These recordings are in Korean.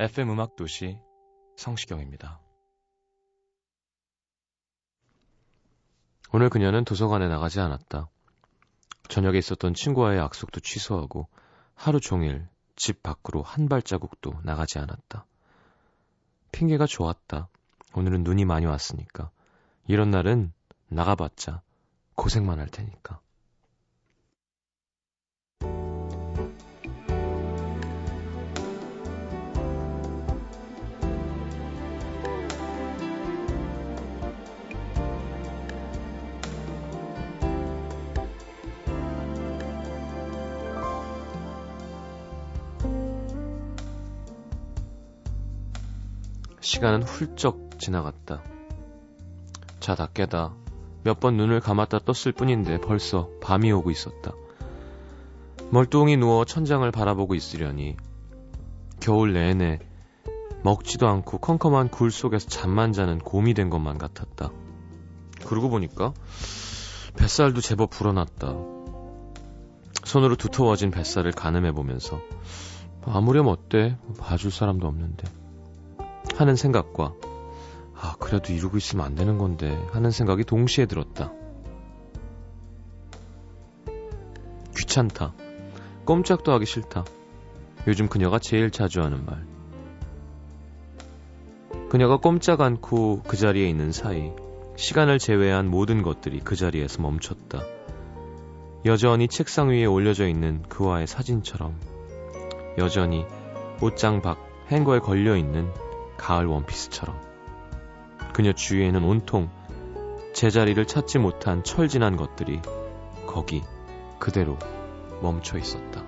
FM 음악 도시 성시경입니다. 오늘 그녀는 도서관에 나가지 않았다. 저녁에 있었던 친구와의 약속도 취소하고 하루 종일 집 밖으로 한 발자국도 나가지 않았다. 핑계가 좋았다. 오늘은 눈이 많이 왔으니까. 이런 날은 나가봤자 고생만 할 테니까. 시간은 훌쩍 지나갔다. 자다 깨다 몇 번 눈을 감았다 떴을 뿐인데 벌써 밤이 오고 있었다. 멀뚱히 누워 천장을 바라보고 있으려니 겨울 내내 먹지도 않고 컴컴한 굴 속에서 잠만 자는 곰이 된 것만 같았다. 그러고 보니까 뱃살도 제법 불어났다. 손으로 두터워진 뱃살을 가늠해 보면서 아무렴 어때? 봐줄 사람도 없는데. 하는 생각과 아, 그래도 이러고 있으면 안 되는 건데 하는 생각이 동시에 들었다. 귀찮다. 꼼짝도 하기 싫다. 요즘 그녀가 제일 자주 하는 말. 그녀가 꼼짝 않고 그 자리에 있는 사이 시간을 제외한 모든 것들이 그 자리에서 멈췄다. 여전히 책상 위에 올려져 있는 그와의 사진처럼 여전히 옷장 밖 행거에 걸려 있는 가을 원피스처럼 그녀 주위에는 온통 제자리를 찾지 못한 철진한 것들이 거기 그대로 멈춰 있었다.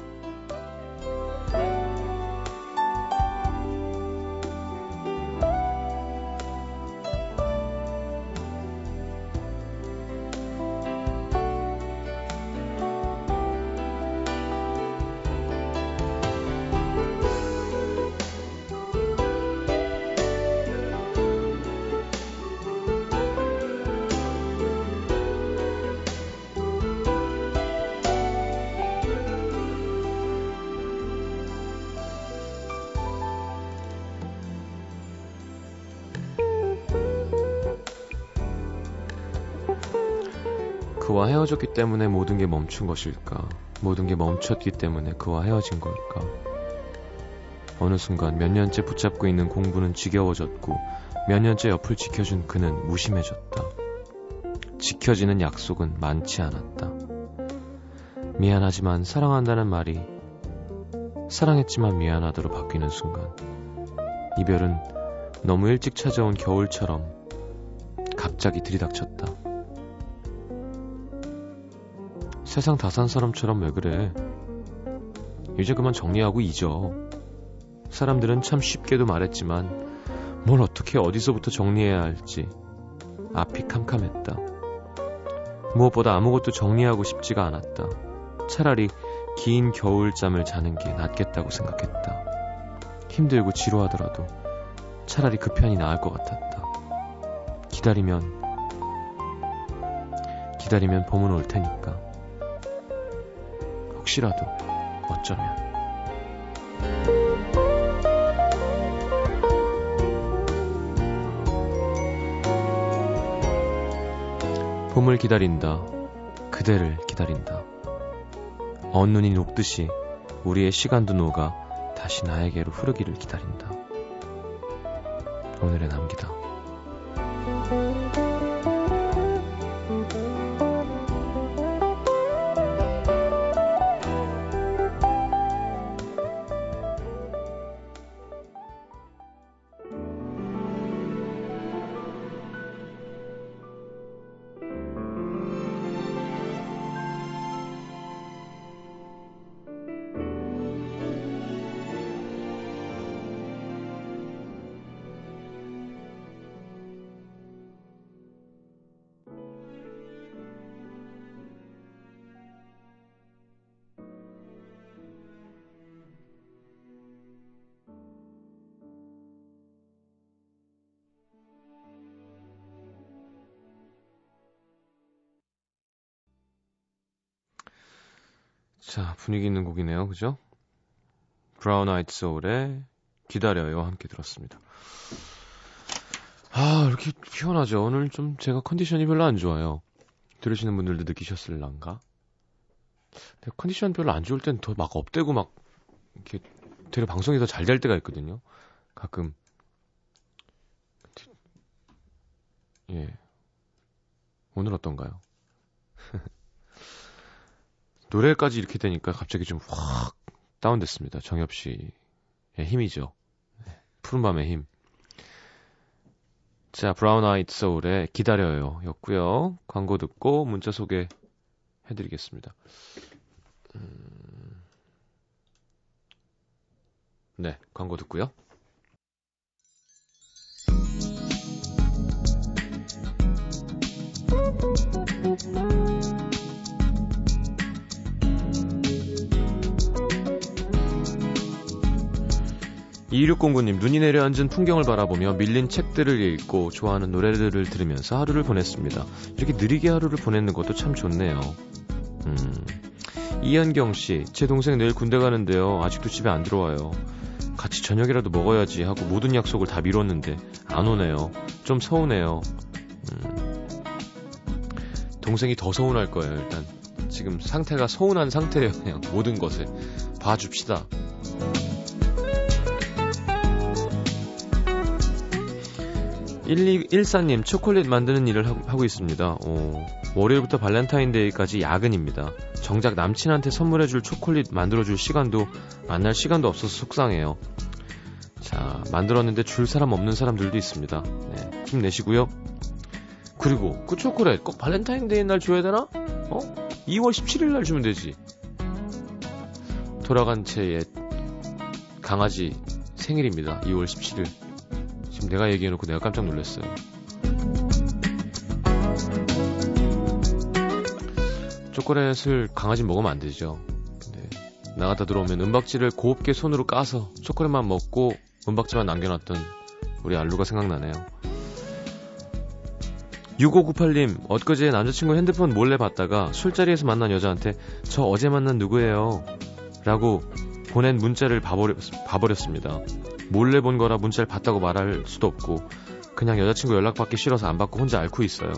그와 헤어졌기 때문에 모든 게 멈춘 것일까? 모든 게 멈췄기 때문에 그와 헤어진 걸까? 어느 순간 몇 년째 붙잡고 있는 공부는 지겨워졌고 몇 년째 옆을 지켜준 그는 무심해졌다. 지켜지는 약속은 많지 않았다. 미안하지만 사랑한다는 말이 사랑했지만 미안하다로 바뀌는 순간 이별은 너무 일찍 찾아온 겨울처럼 갑자기 들이닥쳤다. 세상 다 산 사람처럼 왜 그래? 이제 그만 정리하고 잊어. 사람들은 참 쉽게도 말했지만 뭘 어떻게 어디서부터 정리해야 할지 앞이 캄캄했다. 무엇보다 아무것도 정리하고 싶지가 않았다. 차라리 긴 겨울잠을 자는 게 낫겠다고 생각했다. 힘들고 지루하더라도 차라리 그 편이 나을 것 같았다. 기다리면 기다리면 봄은 올 테니까. 혹시라도 어쩌면 봄을 기다린다. 그대를 기다린다. 언눈이 녹듯이 우리의 시간도 녹아 다시 나에게로 흐르기를 기다린다. 오늘의 남기다. 분위기 있는 곡이네요. 그죠? 브라운 아이트 소울의 기다려요. 함께 들었습니다. 아, 이렇게 피곤하죠. 오늘 좀 제가 컨디션이 별로 안 좋아요. 들으시는 분들도 느끼셨을란가? 컨디션 별로 안 좋을 땐 더 막 업되고 막 이렇게 되려 방송이 더 잘 될 때가 있거든요. 가끔 예 오늘 어떤가요? 노래까지 이렇게 되니까 갑자기 좀 확 다운됐습니다. 정엽 씨의 힘이죠. 네, 푸른밤의 힘. 자, 브라운 아이트 소울의 기다려요 였고요. 광고 듣고 문자 소개 해드리겠습니다. 음... 네, 광고 듣고요. 2609님, 눈이 내려앉은 풍경을 바라보며 밀린 책들을 읽고 좋아하는 노래들을 들으면서 하루를 보냈습니다. 이렇게 느리게 하루를 보내는 것도 참 좋네요. 음. 이현경 씨, 제 동생 내일 군대 가는데요. 아직도 집에 안 들어와요. 같이 저녁이라도 먹어야지 하고 모든 약속을 다 미뤘는데 안 오네요. 좀 서운해요. 음. 동생이 더 서운할 거예요, 일단. 지금 상태가 서운한 상태예요, 그냥 모든 것에. 봐줍시다. 1214님, 초콜릿 만드는 일을 하고 있습니다. 오, 월요일부터 발렌타인데이까지 야근입니다. 정작 남친한테 선물해줄 초콜릿 만들어줄 시간도, 만날 시간도 없어서 속상해요. 자, 만들었는데 줄 사람 없는 사람들도 있습니다. 네, 힘내시고요. 그리고 그 초콜릿 꼭 발렌타인데이 날 줘야 되나? 어? 2월 17일 날 주면 되지. 돌아간 채의 강아지 생일입니다. 2월 17일. 지금 내가 얘기해놓고 내가 깜짝 놀랐어요. 초콜릿을 강아지 먹으면 안 되죠. 네. 나갔다 들어오면 은박지를 곱게 손으로 까서 초콜릿만 먹고 은박지만 남겨놨던 우리 알루가 생각나네요. 6598님, 엊그제 남자친구 핸드폰 몰래 봤다가 술자리에서 만난 여자한테 저 어제 만난 누구예요? 라고 보낸 문자를 봐버렸, 봐버렸습니다. 몰래 본 거라 문자를 봤다고 말할 수도 없고 그냥 여자친구 연락받기 싫어서 안 받고 혼자 앓고 있어요.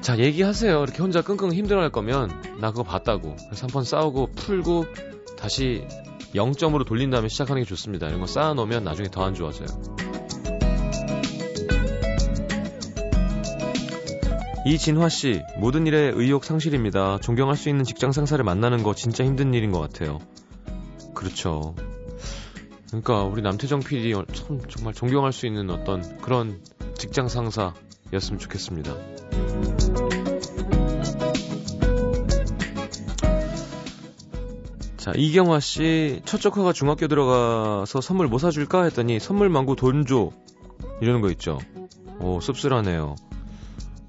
자, 얘기하세요. 이렇게 혼자 끙끙 힘들어 할 거면 나 그거 봤다고. 그래서 한 번 싸우고 풀고 다시 0점으로 돌린 다음에 시작하는 게 좋습니다. 이런 거 쌓아놓으면 나중에 더 안 좋아져요. 이진화 씨, 모든 일에 의욕 상실입니다. 존경할 수 있는 직장 상사를 만나는 거 진짜 힘든 일인 것 같아요. 그렇죠. 그러니까 우리 남태정 PD 참 정말 존경할 수 있는 어떤 그런 직장 상사였으면 좋겠습니다. 자, 이경화 씨, 첫 조카가 중학교 들어가서 선물 뭐 사줄까 했더니 선물 망고 돈 줘. 이러는 거 있죠. 오, 씁쓸하네요.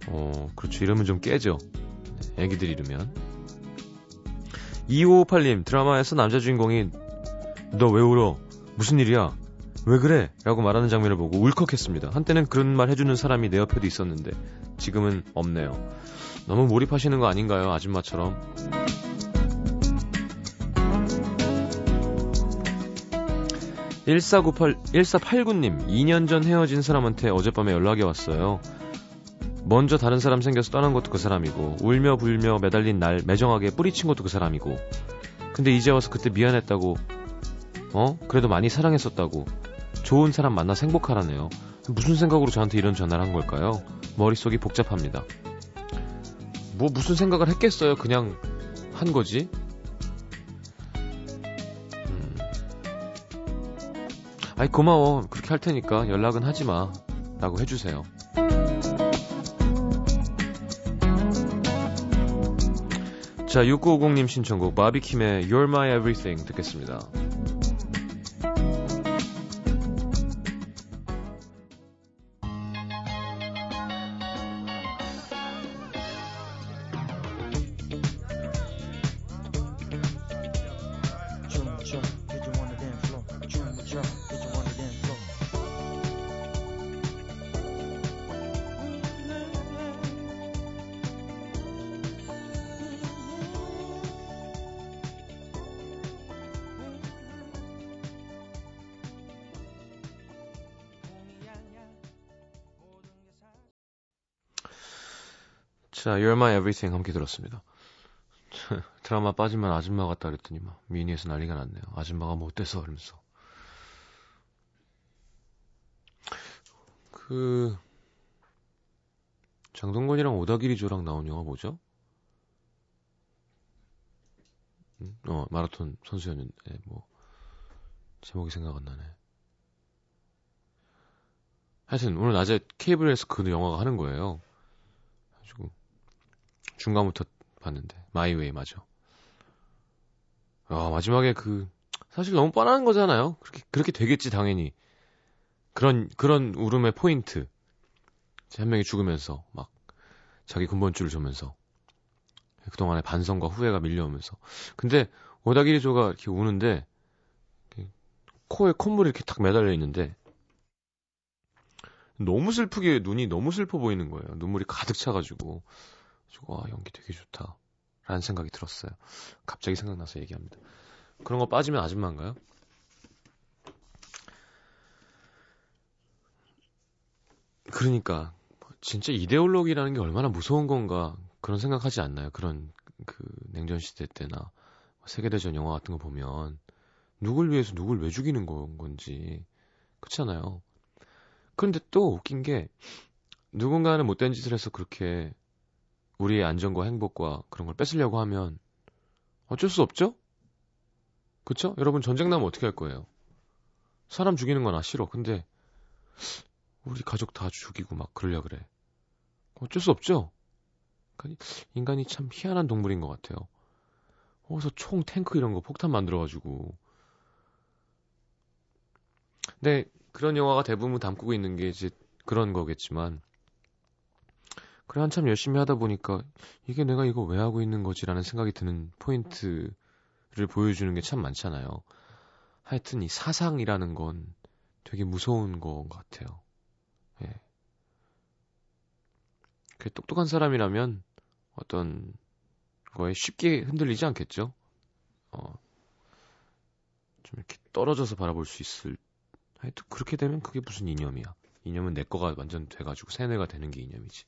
어, 그렇죠. 이러면 좀 깨죠. 네, 애기들 이러면. 2558님, 드라마에서 남자 주인공이 너 왜 울어? 무슨 일이야? 왜 그래? 라고 말하는 장면을 보고 울컥했습니다. 한때는 그런 말 해주는 사람이 내 옆에도 있었는데, 지금은 없네요. 너무 몰입하시는 거 아닌가요? 아줌마처럼. 1498, 1489님, 2년 전 헤어진 사람한테 어젯밤에 연락이 왔어요. 먼저 다른 사람 생겨서 떠난 것도 그 사람이고, 울며 불며 매달린 날 매정하게 뿌리친 것도 그 사람이고, 근데 이제 와서 그때 미안했다고, 어? 그래도 많이 사랑했었다고, 좋은 사람 만나 행복하라네요. 무슨 생각으로 저한테 이런 전화를 한 걸까요? 머릿속이 복잡합니다. 뭐 무슨 생각을 했겠어요? 그냥 한 거지? 음. 아이 고마워 그렇게 할 테니까 연락은 하지 마 라고 해주세요 자 6950님 신청곡 바비킴의 You're My Everything 듣겠습니다 자, You're My Everything 함께 들었습니다. 드라마 빠지면 아줌마 같다 그랬더니 막 미니에서 난리가 났네요. 아줌마가 뭐 그러면서. 그 장동건이랑 오다기리조랑 나온 영화 뭐죠? 음? 어 마라톤 선수였는데 뭐 제목이 생각 안 나네. 하여튼 오늘 낮에 케이블에서 그 영화가 하는 거예요. 가지고 중간부터 봤는데 마이웨이 맞아. 아 마지막에 그 사실 너무 뻔한 거잖아요. 그렇게 그렇게 되겠지 당연히. 그런 그런 울음의 포인트. 한 명이 죽으면서 막 자기 근본줄을 주면서 그동안의 반성과 후회가 밀려오면서 근데 오다기리조가 이렇게 우는데 코에 콧물이 이렇게 탁 매달려 있는데 너무 슬프게 눈이 너무 슬퍼 보이는 거예요. 눈물이 가득 차가지고 와 연기 되게 좋다 라는 생각이 들었어요. 갑자기 생각나서 얘기합니다. 그런 거 빠지면 아줌마인가요? 그러니까 진짜 이데올로기라는 게 얼마나 무서운 건가 그런 생각하지 않나요? 그런 그 냉전 시대 때나 세계대전 영화 같은 거 보면 누굴 위해서 누굴 왜 죽이는 건 건지 그렇잖아요. 그런데 또 웃긴 게 누군가는 못된 짓을 해서 그렇게 우리의 안전과 행복과 그런 걸 뺏으려고 하면 어쩔 수 없죠? 그쵸? 여러분 전쟁 나면 어떻게 할 거예요? 사람 죽이는 건 아 싫어. 근데 우리 가족 다 죽이고 막 그러려 그래. 어쩔 수 없죠. 그러니까 인간이 참 희한한 동물인 것 같아요. 어디서 총, 탱크 이런 거 폭탄 만들어가지고. 근데 그런 영화가 대부분 담고 있는 게 이제 그런 거겠지만, 그래 한참 열심히 하다 보니까 이게 내가 이거 왜 하고 있는 거지라는 생각이 드는 포인트를 보여주는 게 참 많잖아요. 하여튼 이 사상이라는 건 되게 무서운 것 같아요. 예. 그 똑똑한 사람이라면 어떤 거에 쉽게 흔들리지 않겠죠? 어, 좀 이렇게 떨어져서 바라볼 수 있을, 하여튼 그렇게 되면 그게 무슨 이념이야. 이념은 내 거가 완전 돼가지고 세뇌가 되는 게 이념이지.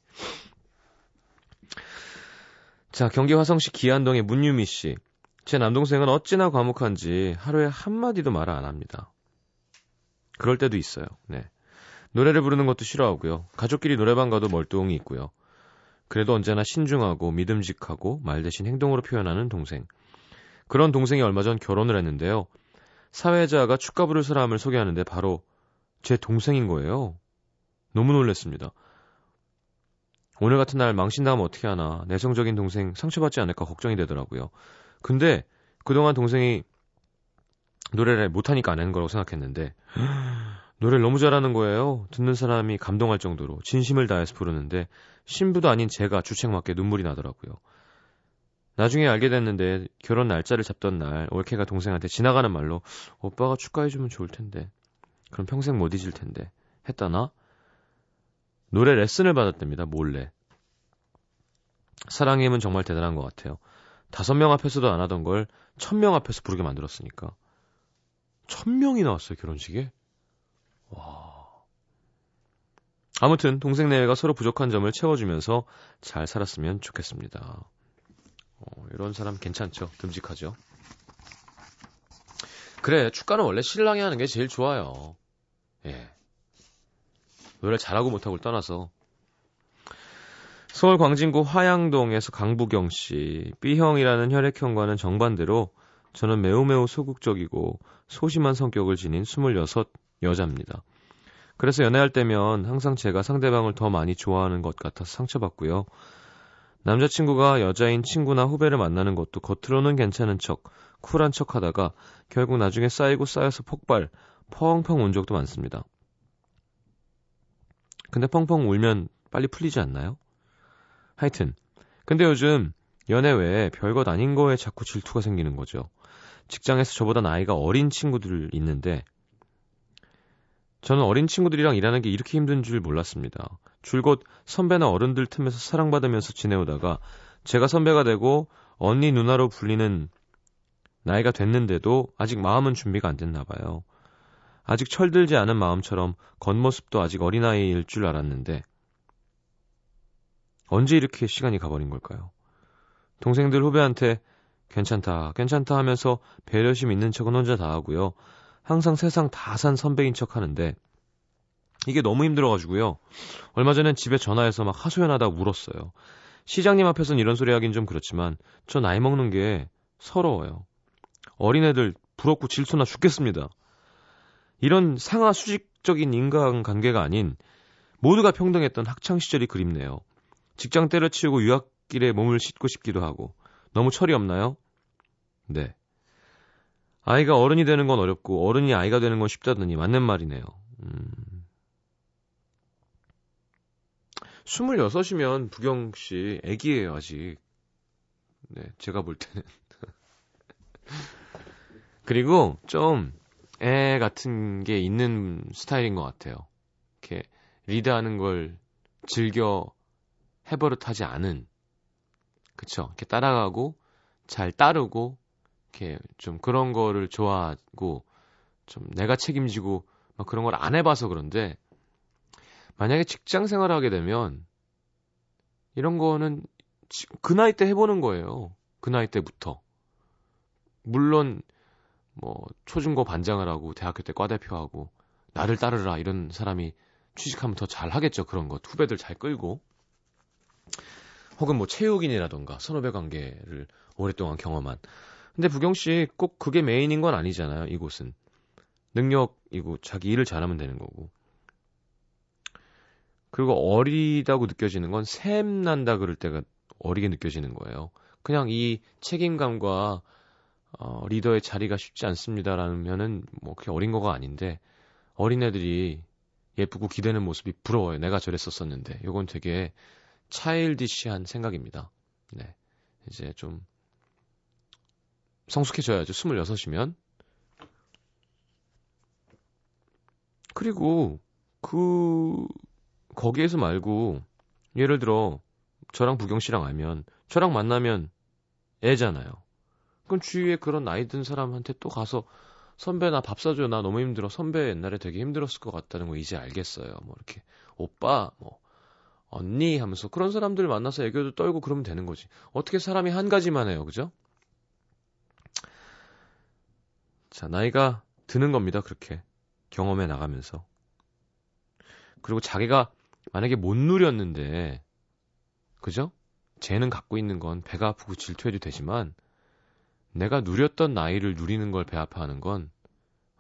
자, 경기 화성시 기안동의 문유미 씨. 제 남동생은 어찌나 과묵한지 하루에 한마디도 말을 안 합니다. 그럴 때도 있어요. 네. 노래를 부르는 것도 싫어하고요. 가족끼리 노래방 가도 멀뚱히 있고요. 그래도 언제나 신중하고 믿음직하고 말 대신 행동으로 표현하는 동생. 그런 동생이 얼마 전 결혼을 했는데요. 사회자가 축가 부를 사람을 소개하는데 바로 제 동생인 거예요. 너무 놀랐습니다. 오늘 같은 날 망신당하면 어떻게 하나 내성적인 동생 상처받지 않을까 걱정이 되더라고요. 근데 그동안 동생이 노래를 못하니까 안 하는 거라고 생각했는데 노래를 너무 잘하는 거예요. 듣는 사람이 감동할 정도로 진심을 다해서 부르는데 신부도 아닌 제가 주책맞게 눈물이 나더라고요. 나중에 알게 됐는데 결혼 날짜를 잡던 날 올케가 동생한테 지나가는 말로 오빠가 축하해주면 좋을 텐데 그럼 평생 못 잊을 텐데 했다나 노래 레슨을 받았답니다 몰래 사랑의 힘은 정말 대단한 것 같아요 다섯 명 앞에서도 안 하던 걸 천 명 앞에서 부르게 만들었으니까 천 명이 나왔어요 결혼식에 와. 아무튼 동생 내외가 서로 부족한 점을 채워주면서 잘 살았으면 좋겠습니다. 어, 이런 사람 괜찮죠? 듬직하죠? 그래, 축가는 원래 신랑이 하는 게 제일 좋아요. 예. 노래 잘하고 못하고를 떠나서. 서울 광진구 화양동에서 강부경 씨, B형이라는 혈액형과는 정반대로 저는 매우 매우 소극적이고 소심한 성격을 지닌 26 여자입니다. 그래서 연애할 때면 항상 제가 상대방을 더 많이 좋아하는 것 같아서 상처받고요. 남자친구가 여자인 친구나 후배를 만나는 것도 겉으로는 괜찮은 척, 쿨한 척 하다가 결국 나중에 쌓이고 쌓여서 폭발, 펑펑 온 적도 많습니다. 근데 펑펑 울면 빨리 풀리지 않나요? 하여튼. 근데 요즘 연애 외에 별것 아닌 거에 자꾸 질투가 생기는 거죠. 직장에서 저보다 나이가 어린 친구들 있는데 저는 어린 친구들이랑 일하는 게 이렇게 힘든 줄 몰랐습니다. 줄곧 선배나 어른들 틈에서 사랑받으면서 지내오다가 제가 선배가 되고 언니 누나로 불리는 나이가 됐는데도 아직 마음은 준비가 안 됐나 봐요. 아직 철들지 않은 마음처럼 겉모습도 아직 어린아이일 줄 알았는데 언제 이렇게 시간이 가버린 걸까요? 동생들 후배한테 괜찮다, 괜찮다 하면서 배려심 있는 척은 혼자 다 하고요. 항상 세상 다 산 선배인 척 하는데 이게 너무 힘들어가지고요. 얼마 전엔 집에 전화해서 막 하소연하다 울었어요. 시장님 앞에선 이런 소리 하긴 좀 그렇지만 저 나이 먹는 게 서러워요. 어린애들 부럽고 질투나 죽겠습니다. 이런 상하 수직적인 인간관계가 아닌 모두가 평등했던 학창 시절이 그립네요. 직장 때려치우고 유학길에 몸을 싣고 싶기도 하고 너무 철이 없나요? 네. 아이가 어른이 되는 건 어렵고 어른이 아이가 되는 건 쉽다더니 맞는 말이네요. 음. 26이면 부경 씨 애기예요, 아직. 네, 제가 볼 때는. 그리고 좀 애 같은 게 있는 스타일인 것 같아요. 이렇게 리드하는 걸 즐겨 해버릇하지 않은 그쵸? 이렇게 따라가고 잘 따르고 이렇게 좀 그런 거를 좋아하고 좀 내가 책임지고 막 그런 걸 안 해봐서 그런데 만약에 직장 생활을 하게 되면 이런 거는 그 나이 때 해보는 거예요. 그 나이 때부터. 물론 뭐 초중고 반장을 하고 대학교 때 과대표하고 나를 따르라 이런 사람이 취직하면 더 잘 하겠죠. 그런 거 후배들 잘 끌고 혹은 뭐 체육인이라던가 선후배 관계를 오랫동안 경험한. 근데 부경 씨 꼭 그게 메인인 건 아니잖아요. 이곳은 능력이고 자기 일을 잘하면 되는 거고. 그리고 어리다고 느껴지는 건 샘난다 그럴 때가 어리게 느껴지는 거예요. 그냥 이 책임감과 어, 리더의 자리가 쉽지 않습니다라면은 뭐 그게 어린 거가 아닌데 어린애들이 예쁘고 기대는 모습이 부러워요. 내가 저랬었었는데. 요건 되게 차일디시한 생각입니다. 네. 이제 좀 성숙해져야죠. 26이면. 그리고 그 거기에서 말고 예를 들어 저랑 부경 씨랑 알면 저랑 만나면 애잖아요. 그럼 주위에 그런 나이 든 사람한테 또 가서 선배 나 밥 사줘 나 너무 힘들어 선배 옛날에 되게 힘들었을 것 같다는 거 이제 알겠어요. 뭐 이렇게 오빠 뭐 언니 하면서 그런 사람들 만나서 애교도 떨고 그러면 되는 거지. 어떻게 사람이 한 가지만 해요, 그죠? 자 나이가 드는 겁니다. 그렇게 경험해 나가면서 그리고 자기가 만약에 못 누렸는데, 그죠? 쟤는 갖고 있는 건 배가 아프고 질투해도 되지만, 내가 누렸던 나이를 누리는 걸 배 아파하는 건,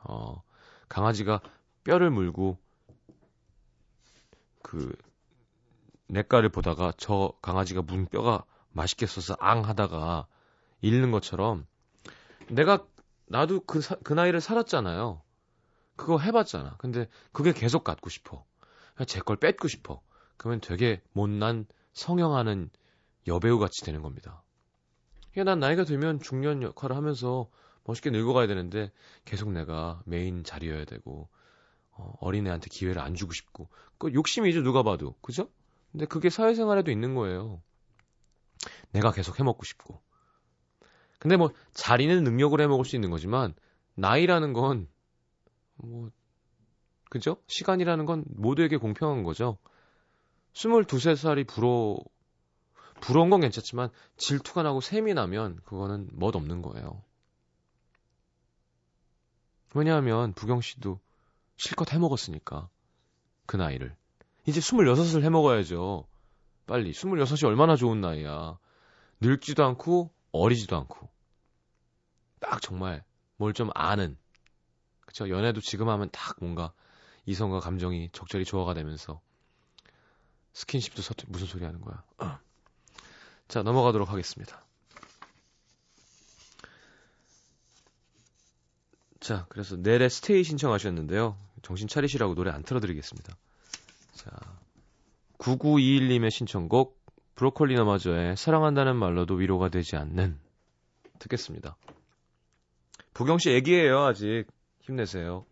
어, 강아지가 뼈를 물고, 그, 내가를 보다가 저 강아지가 문 뼈가 맛있게 써서 앙 하다가 잃는 것처럼, 내가, 나도 그, 사, 그 나이를 살았잖아요. 그거 해봤잖아. 근데 그게 계속 갖고 싶어. 제 걸 뺏고 싶어. 그러면 되게 못난 성형하는 여배우 같이 되는 겁니다. 그러니까 난 나이가 들면 중년 역할을 하면서 멋있게 늙어가야 되는데 계속 내가 메인 자리여야 되고 어, 어린애한테 기회를 안 주고 싶고 그 욕심이죠 누가 봐도 그죠? 근데 그게 사회생활에도 있는 거예요. 내가 계속 해먹고 싶고. 근데 뭐 자리는 능력으로 해먹을 수 있는 거지만 나이라는 건 뭐 그죠? 시간이라는 건 모두에게 공평한 거죠. 22, 3살이 부러, 부러운 건 괜찮지만 질투가 나고 셈이 나면 그거는 멋 없는 거예요. 왜냐하면 부경 씨도 실컷 해먹었으니까. 그 나이를. 이제 26을 해먹어야죠. 빨리. 26이 얼마나 좋은 나이야. 늙지도 않고 어리지도 않고. 딱 정말 뭘 좀 아는. 그쵸? 연애도 지금 하면 딱 뭔가 이성과 감정이 적절히 조화가 되면서 스킨십도 서툴 무슨 소리 하는 거야. 어. 자, 넘어가도록 하겠습니다. 자, 그래서 내래 스테이 신청하셨는데요. 정신 차리시라고 노래 안 틀어드리겠습니다. 자, 9921님의 신청곡 브로콜리 너마저의 사랑한다는 말로도 위로가 되지 않는 듣겠습니다. 부경 씨 애기예요 아직 힘내세요.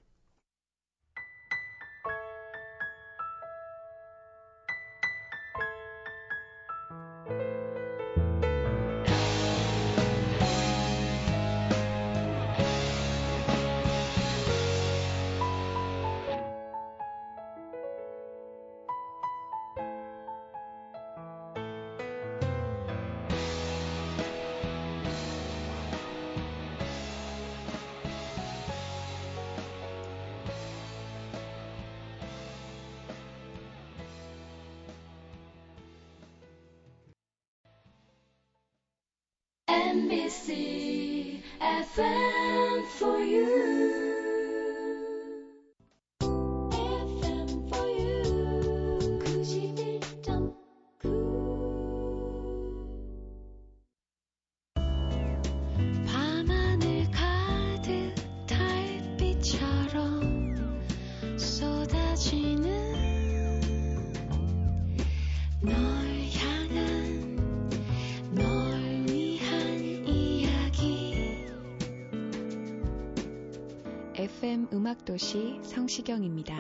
음악도시 성시경입니다.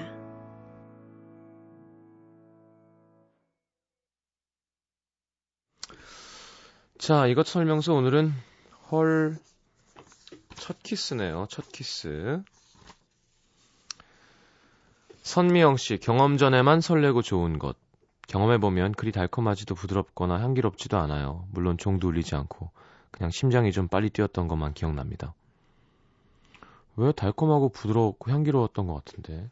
자, 이것 설명서 오늘은 헐, 첫 키스네요. 첫 키스. 선미영 씨, 경험 전에만 설레고 좋은 것. 경험해보면 그리 달콤하지도 부드럽거나 향기롭지도 않아요. 물론 종도 울리지 않고 그냥 심장이 좀 빨리 뛰었던 것만 기억납니다. 왜 달콤하고 부드럽고 향기로웠던 것 같은데.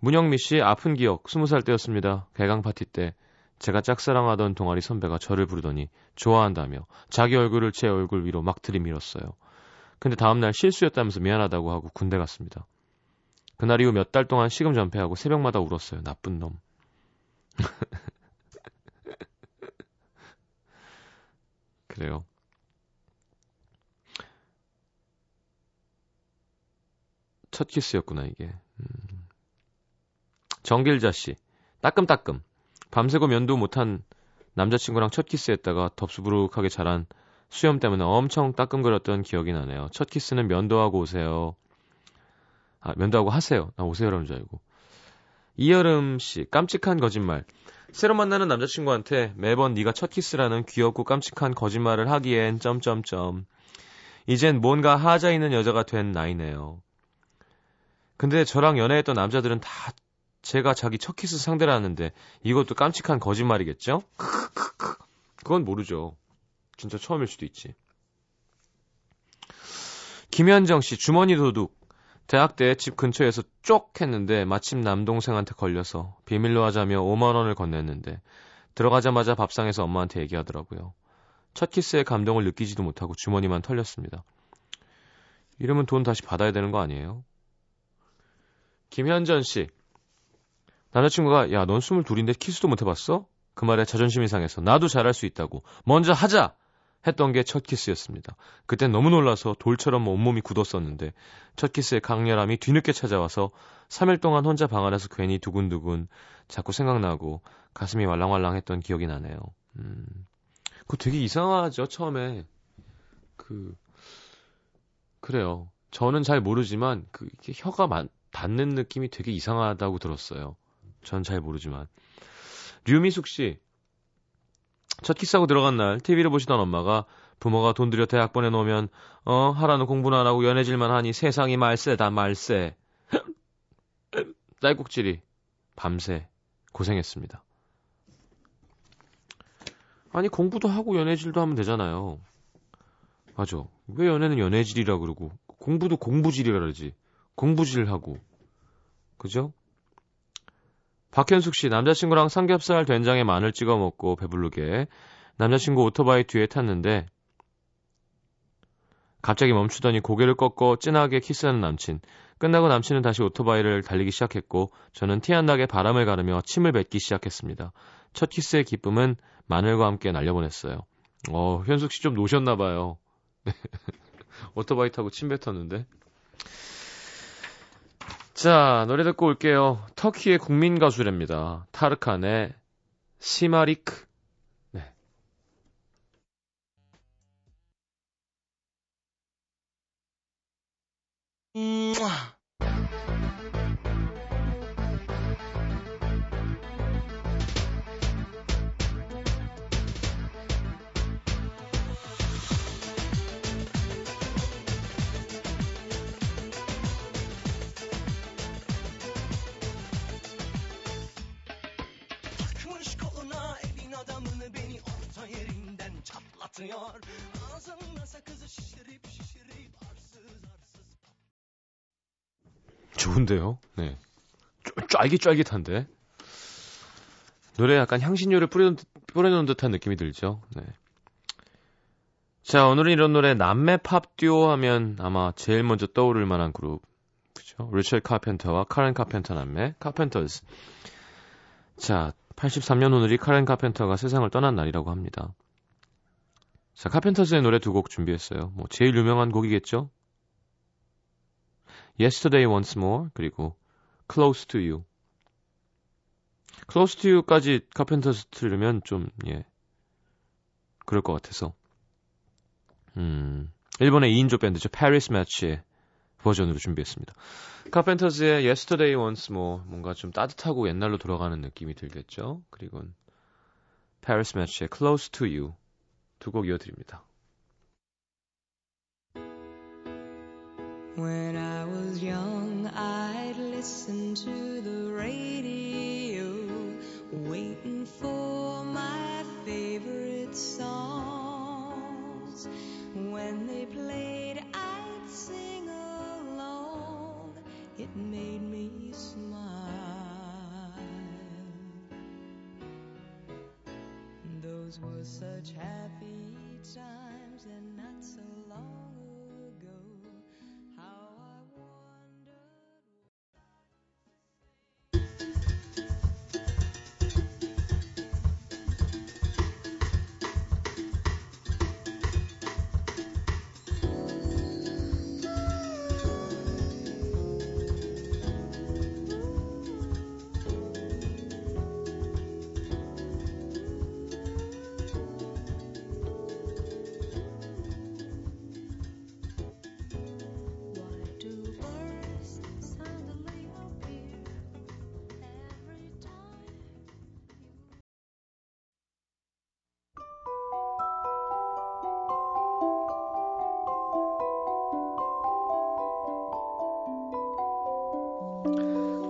문영미 씨, 아픈 기억, 스무 살 때였습니다. 개강 파티 때 제가 짝사랑하던 동아리 선배가 저를 부르더니 좋아한다며 자기 얼굴을 제 얼굴 위로 막 들이밀었어요. 근데 다음날 실수였다면서 미안하다고 하고 군대 갔습니다. 그날 이후 몇 달 동안 시금 전폐하고 새벽마다 울었어요. 나쁜 놈. 그래요. 첫 키스였구나, 이게. 음. 정길자 씨. 따끔따끔. 밤새고 면도 못한 남자친구랑 첫 키스했다가 덥수부룩하게 자란 수염 때문에 엄청 따끔거렸던 기억이 나네요. 첫 키스는 면도하고 오세요. 아, 면도하고 하세요. 나 오세요라는 줄 알고. 이여름 씨, 깜찍한 거짓말. 새로 만나는 남자친구한테 매번 네가 첫 키스라는 귀엽고 깜찍한 거짓말을 하기엔 점점점. 이젠 뭔가 하자 있는 여자가 된 나이네요. 근데 저랑 연애했던 남자들은 다 제가 자기 첫 키스 상대라 하는데 이것도 깜찍한 거짓말이겠죠? 그건 모르죠. 진짜 처음일 수도 있지. 김현정 씨 주머니 도둑. 대학 때 집 근처에서 쪽 했는데 마침 남동생한테 걸려서 비밀로 하자며 5만 원을 건넸는데 들어가자마자 밥상에서 엄마한테 얘기하더라고요. 첫 키스의 감동을 느끼지도 못하고 주머니만 털렸습니다. 이러면 돈 다시 받아야 되는 거 아니에요? 김현전 씨. 남자친구가 야, 넌 스물 둘인데 키스도 못 해봤어? 그 말에 자존심이 상해서 나도 잘할 수 있다고 먼저 하자 했던 게 첫 키스였습니다. 그땐 너무 놀라서 돌처럼 온몸이 굳었었는데 첫 키스의 강렬함이 뒤늦게 찾아와서 3일 동안 혼자 방 안에서 괜히 두근두근 자꾸 생각나고 가슴이 말랑말랑했던 기억이 나네요. 음, 그거 되게 이상하죠 처음에 그 그래요. 저는 잘 모르지만 그 이렇게 혀가 만, 닿는 느낌이 되게 이상하다고 들었어요. 전 잘 모르지만. 류미숙 씨. 첫 키스하고 들어간 날 TV를 보시던 엄마가 부모가 돈 들여 대학 보내놓으면 어 하라는 공부는 안 하고 연애질만 하니 세상이 말세다 말세. 딸꾹질이 밤새 고생했습니다. 아니 공부도 하고 연애질도 하면 되잖아요. 맞아. 왜 연애는 연애질이라 그러고 공부도 공부질이라 그러지. 공부질하고. 그죠? 박현숙 씨, 남자친구랑 삼겹살 된장에 마늘 찍어 먹고 배부르게 남자친구 오토바이 뒤에 탔는데 갑자기 멈추더니 고개를 꺾고 진하게 키스하는 남친. 끝나고 남친은 다시 오토바이를 달리기 시작했고 저는 티 안 나게 바람을 가르며 침을 뱉기 시작했습니다. 첫 키스의 기쁨은 마늘과 함께 날려보냈어요. 어, 현숙 씨 좀 노셨나 봐요. 오토바이 타고 침 뱉었는데. 자, 노래 듣고 올게요. 터키의 국민 가수랍니다. 타르칸의 시마리크. 네. Çatlatıyor. Ağzında sakızı şişirip şişirip arsız arsız 좋은데요? 네. 쫄- 쫄깃쫄깃한데. 노래 약간 향신료를 듯- 뿌려놓은 듯한 느낌이 들죠? 네. 자, 오늘은 이런 노래 남매 팝 듀오 하면 아마 제일 먼저 떠오를 만한 그룹. 그죠? 리처드 카펜터와 카렌 카펜터 남매, 카펜터즈. 자, 83년 오늘이 카렌 카펜터가 세상을 떠난 날이라고 합니다. 자, 카펜터즈의 노래 두 곡 준비했어요. 뭐 제일 유명한 곡이겠죠? Yesterday Once More 그리고 Close to You. Close to You까지 카펜터스 들으면 좀 예. 그럴 것 같아서. 음. 일본의 2인조 밴드죠. Paris Match의 버전으로 준비했습니다. 카펜터즈의 Yesterday Once More 뭔가 좀 따뜻하고 옛날로 돌아가는 느낌이 들겠죠. 그리고 Paris Match의 Close to You 두 곡 이어드립니다. When I was young, I'd listen to the radio, waiting for my favorite songs. When they played, I'd sing along. It made me smile. was such happy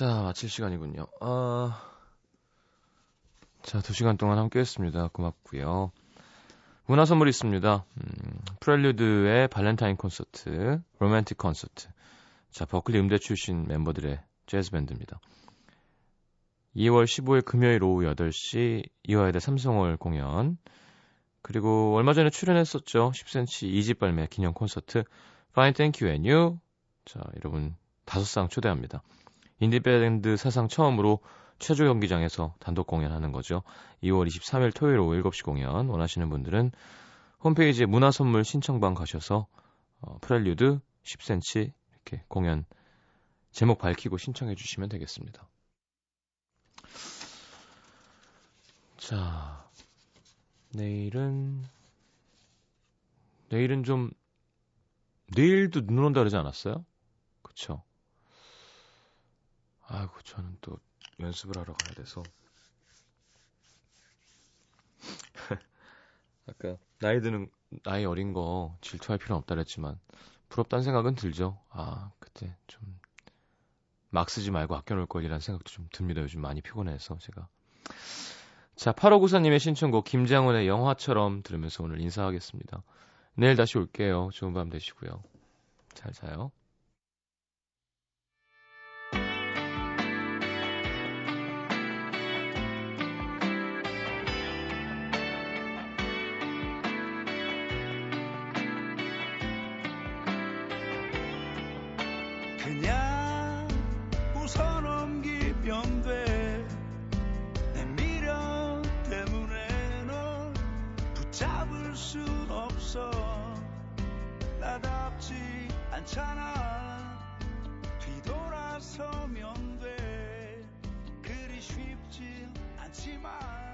자, 마칠 시간이군요. 아, 자, 두 시간 동안 함께 했습니다. 고맙고요 문화 선물 있습니다. 음, 프렐류드의 발렌타인 콘서트, 로맨틱 콘서트. 자, 버클리 음대 출신 멤버들의 재즈 밴드입니다. 2월 15일 금요일 오후 8시 이화여대 삼성홀 공연. 그리고 얼마 전에 출연했었죠. 10cm 2집 발매 기념 콘서트 Fine Thank You and You. 자, 여러분 다섯 쌍 초대합니다. 인디밴드 사상 처음으로 체조 경기장에서 단독 공연하는 거죠. 2월 23일 토요일 오후 7시 공연 원하시는 분들은 홈페이지에 문화 선물 신청방 가셔서 어, 프렐류드 10cm 이렇게 공연 제목 밝히고 신청해 주시면 되겠습니다. 자, 내일은 내일은 좀 내일도 눈 온다 그러지 않았어요? 그쵸? 아이고 저는 또 연습을 하러 가야 돼서 아까 나이 드는 나이 어린 거 질투할 필요는 없다 그랬지만 부럽다는 생각은 들죠. 아 그때 좀 막 쓰지 말고 아껴놓을 걸이라는 생각도 좀 듭니다. 요즘 많이 피곤해서 제가 자 8594님의 신청곡 김장훈의 영화처럼 들으면서 오늘 인사하겠습니다. 내일 다시 올게요. 좋은 밤 되시고요. 잘 자요. 않잖아. 뒤돌아서면 돼. 그리 쉽지 않지만